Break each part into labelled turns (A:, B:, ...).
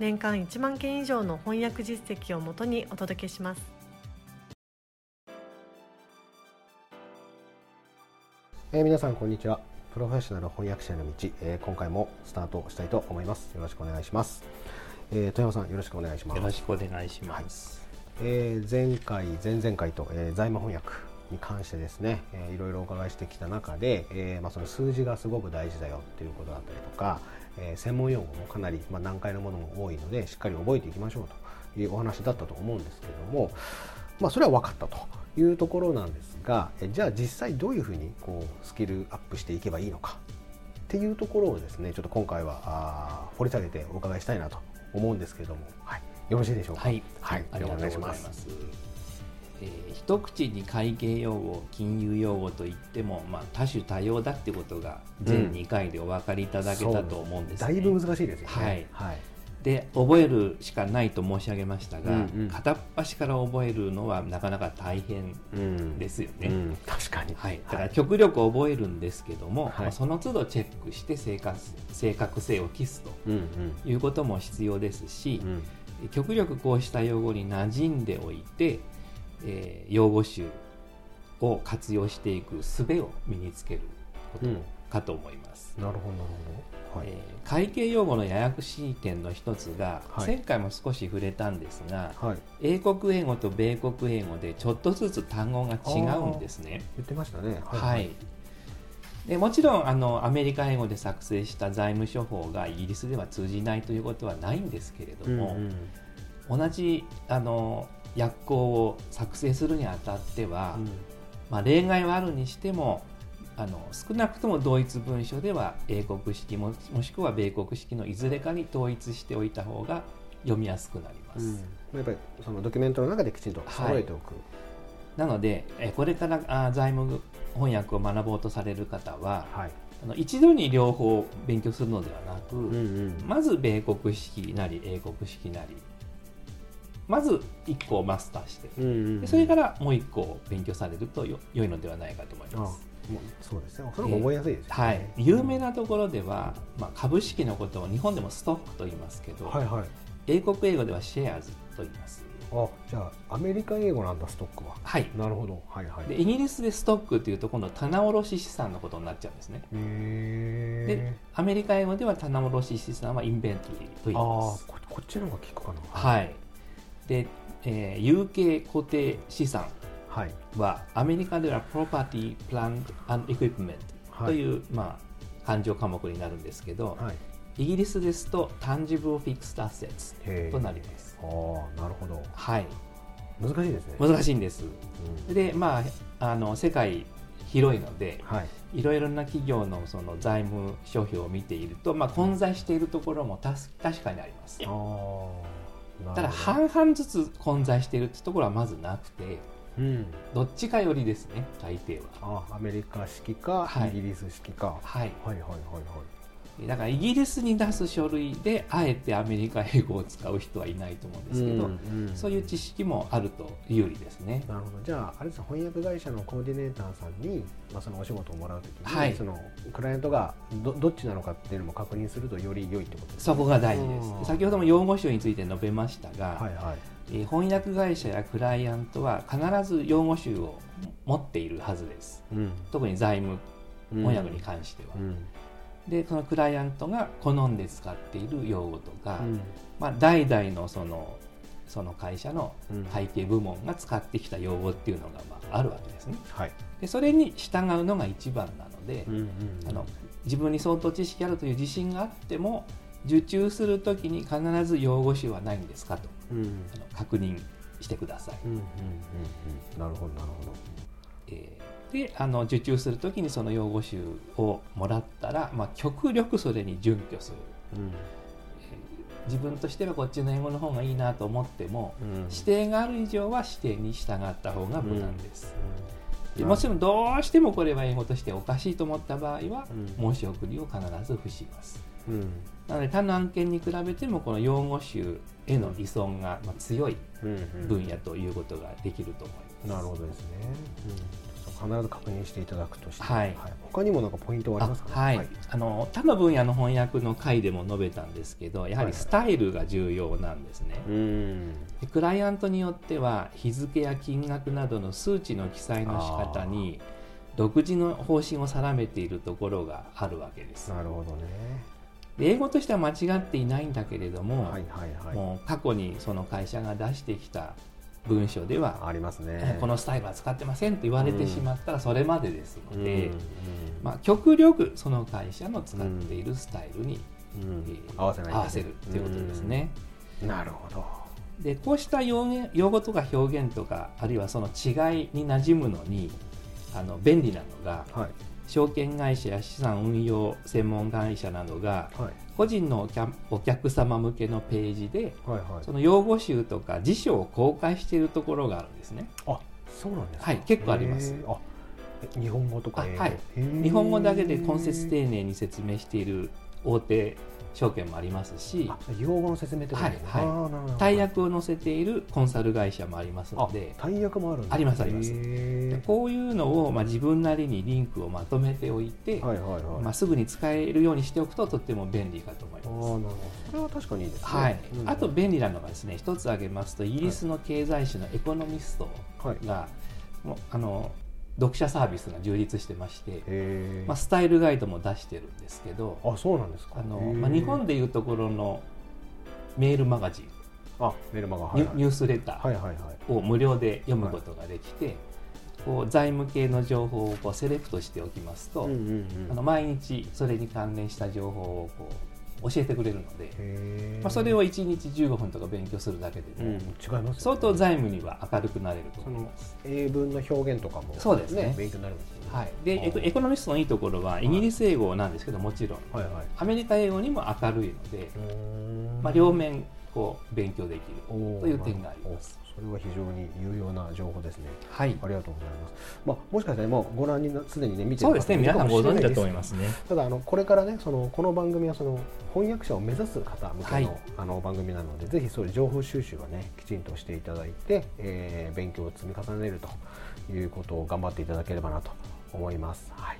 A: 年間1万件以上の翻訳実績をもとにお届けします。
B: えー、皆さんこんにちは。プロフェッショナル翻訳者への道、えー、今回もスタートしたいと思います。よろしくお願いします、えー、富山さんよろしくお願いします。
C: よろしくお願いします、
B: はい、えー、前回前々回と、えー、財務翻訳に関してですね、えー、いろいろお伺いしてきた中で、えーまあ、その数字がすごく大事だよっていうことだったりとか、えー、専門用語もかなり、まあ、難解なものも多いのでしっかり覚えていきましょうというお話だったと思うんですけれども、まあ、それは分かったというところなんですがえじゃあ実際どういうふうにこうスキルアップしていけばいいのか？っていうところをですねちょっと今回はあ掘り下げてお伺いしたいなと思うんですけれども、はい、よろしいでしょうか？
C: はい、はい、ありがとうございます。えー、一口に会計用語金融用語といっても、まあ、多種多様だってことが全2回でお分かりいただけたと思うんです、
B: ね。うん、だいぶ難しいですよね。
C: はい、はい。で覚えるしかないと申し上げましたが、うん。うん、片っ端から覚えるのはなかなか大変ですよね。うん。うん、
B: 確かに、
C: はい、だから極力覚えるんですけども、はい、その都度チェックして正確正確性を期すということも必要ですし、うんうん、極力こうした用語に馴染んでおいて、えー、用語集を活用していく術を身につけることかと思います。
B: なるほどなるほど。
C: はい、えー、会計用語のややこしい点の一つが、はい、前回も少し触れたんですが、はい、英国英語と米国英語でちょっとずつ単語が違うんですね。
B: 言ってましたね。
C: はい、はい、でもちろんあのアメリカ英語で作成した財務処方がイギリスでは通じないということはないんですけれども、うんうん、同じあの訳項を作成するにあたっては、うん、まあ、例外はあるにしてもあの少なくとも同一文書では英国式ももしくは米国式のいずれかに統一しておいた方が読みやすくなります。
B: うん、やっぱりそのドキュメントの中できちんと揃えておく。はい、
C: なのでこれからあ財務翻訳を学ぼうとされる方は、はい、あの一度に両方勉強するのではなく、うんうん、まず米国式なり英国式なりまず1個をマスターして、うんうんうん、それからもう1個勉強されるとよ良いのではないかと思います。
B: そうですね。それも覚えやすいですね、
C: はい、有名なところでは、まあ、株式のことを日本でもストックと言いますけど、はいはい、英国英語ではシェアーズと言います。
B: あじゃあアメリカ英語なんだストックは。
C: はい。
B: なるほど、はいはい、
C: でイギリスでストックっていうと今度棚卸資産のことになっちゃうんですね。でアメリカ英語では棚卸資産はインベントリーと言います。
B: あここっちの方が聞くかな。
C: はいで、えー、有形固定資産は、アメリカでは Property, Plant and Equipment という、まあ、勘定科目になるんですけど、イギリスですと Tangible Fixed Assets となります。
B: あなるほど、
C: はい、
B: 難しいですね。
C: 難しいんです、うん、でまああの世界広いので、はい、いろいろな企業のその財務諸表を見ていると、まあ、混在しているところもた確かにありますただ半々ずつ混在しているってところはまずなくてうん、どっちかよりですね大抵
B: は。あアメリカ式か、はい、イギリス式か、
C: はい、
B: はいはいはいはい
C: だからイギリスに出す書類であえてアメリカ英語を使う人はいないと思うんですけど、うんうん、そういう知識もあると有利ですね。
B: なるほど。じゃああれです翻訳会社のコーディネーターさんに、まあ、そのお仕事をもらうときに、はい、そのクライアントがどどっちなのかっていうのも確認するとより良いってことですね。
C: そこが大事です。先ほども用語集について述べましたが、はいはい。え翻訳会社やクライアントは必ず用語集を持っているはずです、うん、特に財務翻訳に関しては、うん、でそのクライアントが好んで使っている用語とか、うん、まあ、代々のそのその会社の会計部門が使ってきた用語っていうのがまああるわけですね、はい、でそれに従うのが一番なので、うんうんうん、あの自分に相当知識あるという自信があっても受注するときに必ず用語集はないんですかと、うん、あの確認してください。うんうんうん
B: うん、なるほどなるほど。
C: えー、であの受注するときにその用語集をもらったら、まあ、極力それに準拠する。うん。え自分としてはこっちの英語の方がいいなと思っても、うん、指定がある以上は指定に従った方が無難です、うん、でもちろんどうしてもこれは英語としておかしいと思った場合は、申し送りを必ず付します、なので他の案件に比べてもこの用語集への依存が強い分野ということができると思います。
B: なるほどですね、うん、必ず確認していただくとして、はい、はい、他にもなんかポイントはありますか、
C: ね、はい、はい、あの他の分野の翻訳の回でも述べたんですけどやはりスタイルが重要なんですね、はいクライアントによっては日付や金額などの数値の記載の仕方に独自の方針を定めているところがあるわけです。
B: なるほどね。
C: 英語としては間違っていないんだけれども、はいはいはい、もう過去にその会社が出してきた文書では
B: ありますね。
C: このスタイルは使ってませんと言われてしまったらそれまでですので、まあ、極力その会社の使っているスタイルに、合わせ合わせるということですね。
B: なるほど。
C: でこうした用用語とか表現とかあるいはその違いに馴染むのにあの便利なのが、はい、証券会社や資産運用専門会社などが、はい、個人のお客様向けのページで、はいはい、その用語集とか辞書を公開しているところがあるんですね。
B: あそうなんです
C: はい、結構あります。
B: あ日本語とか、
C: はい、日本語だけで根節丁寧に説明している大手証券もありますし
B: 用語の説明ってことです
C: ね、はい。はい、大役を載せているコンサル会社もありますので
B: 大役もある
C: ありますあります。こういうのを、まあ、自分なりにリンクをまとめておいて、はいはいはい。まあ、すぐに使えるようにしておくととっても便利かと思います。あなるほど。
B: それは確かにいいですね、
C: はい、うん、あと便利なのがですね一つ挙げますとイギリスの経済誌のエコノミストが、はい、あの読者サービスが充実してまして、まあ、スタイルガイドも出してるんですけど
B: あそうなんですか。
C: あの、まあ、日本でいうところのメールマガジン
B: あメールマガ、
C: はいはい、ニュースレターを無料で読むことができて、はい、こう財務系の情報をこうセレクトしておきますと、うんうんうん、あの毎日それに関連した情報をこう教えてくれるので、まあ、それを1日15分とか勉強するだけでも、うん、違います、相当財務には明るくなれると思います。
B: 英文の表現とかも、
C: そうですね。
B: 勉強になります
C: ね、はい、でエコノミストのいいところはイギリス英語なんですけどもちろん、はいはい。はい、アメリカ英語にも明るいので、まあ、両面こう勉強できるという点があります。
B: それは非常に有用な情報ですね。はい。ありがとうございます。まあもしかしたらもうご覧にすでにね見て
C: そうですね。皆さんご存知だと思いますね。
B: ただあのこれからねそのこの番組はその翻訳者を目指す方向けの、はい、あの番組なのでぜひそういう情報収集はねきちんとしていただいて、えー、勉強を積み重ねるということを頑張っていただければなと思います。はい。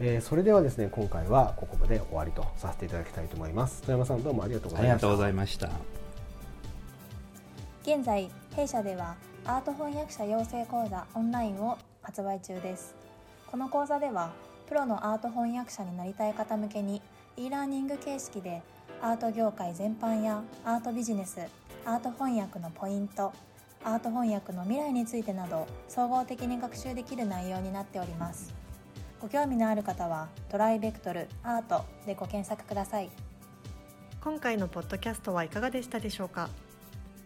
B: えー、それではですね今回はここまで終わりとさせていただきたいと思います富山さんどうもありがとうございましたありがとうございました
D: 現在弊社ではアート翻訳者養成講座オンラインを発売中です。この講座ではプロのアート翻訳者になりたい方向けに e ラーニング形式でアート業界全般やアートビジネスアート翻訳のポイントアート翻訳の未来についてなど総合的に学習できる内容になっております。ご興味のある方はトライベクトルアートでご検索ください。
A: 今回のポッドキャストはいかがでしたでしょうか？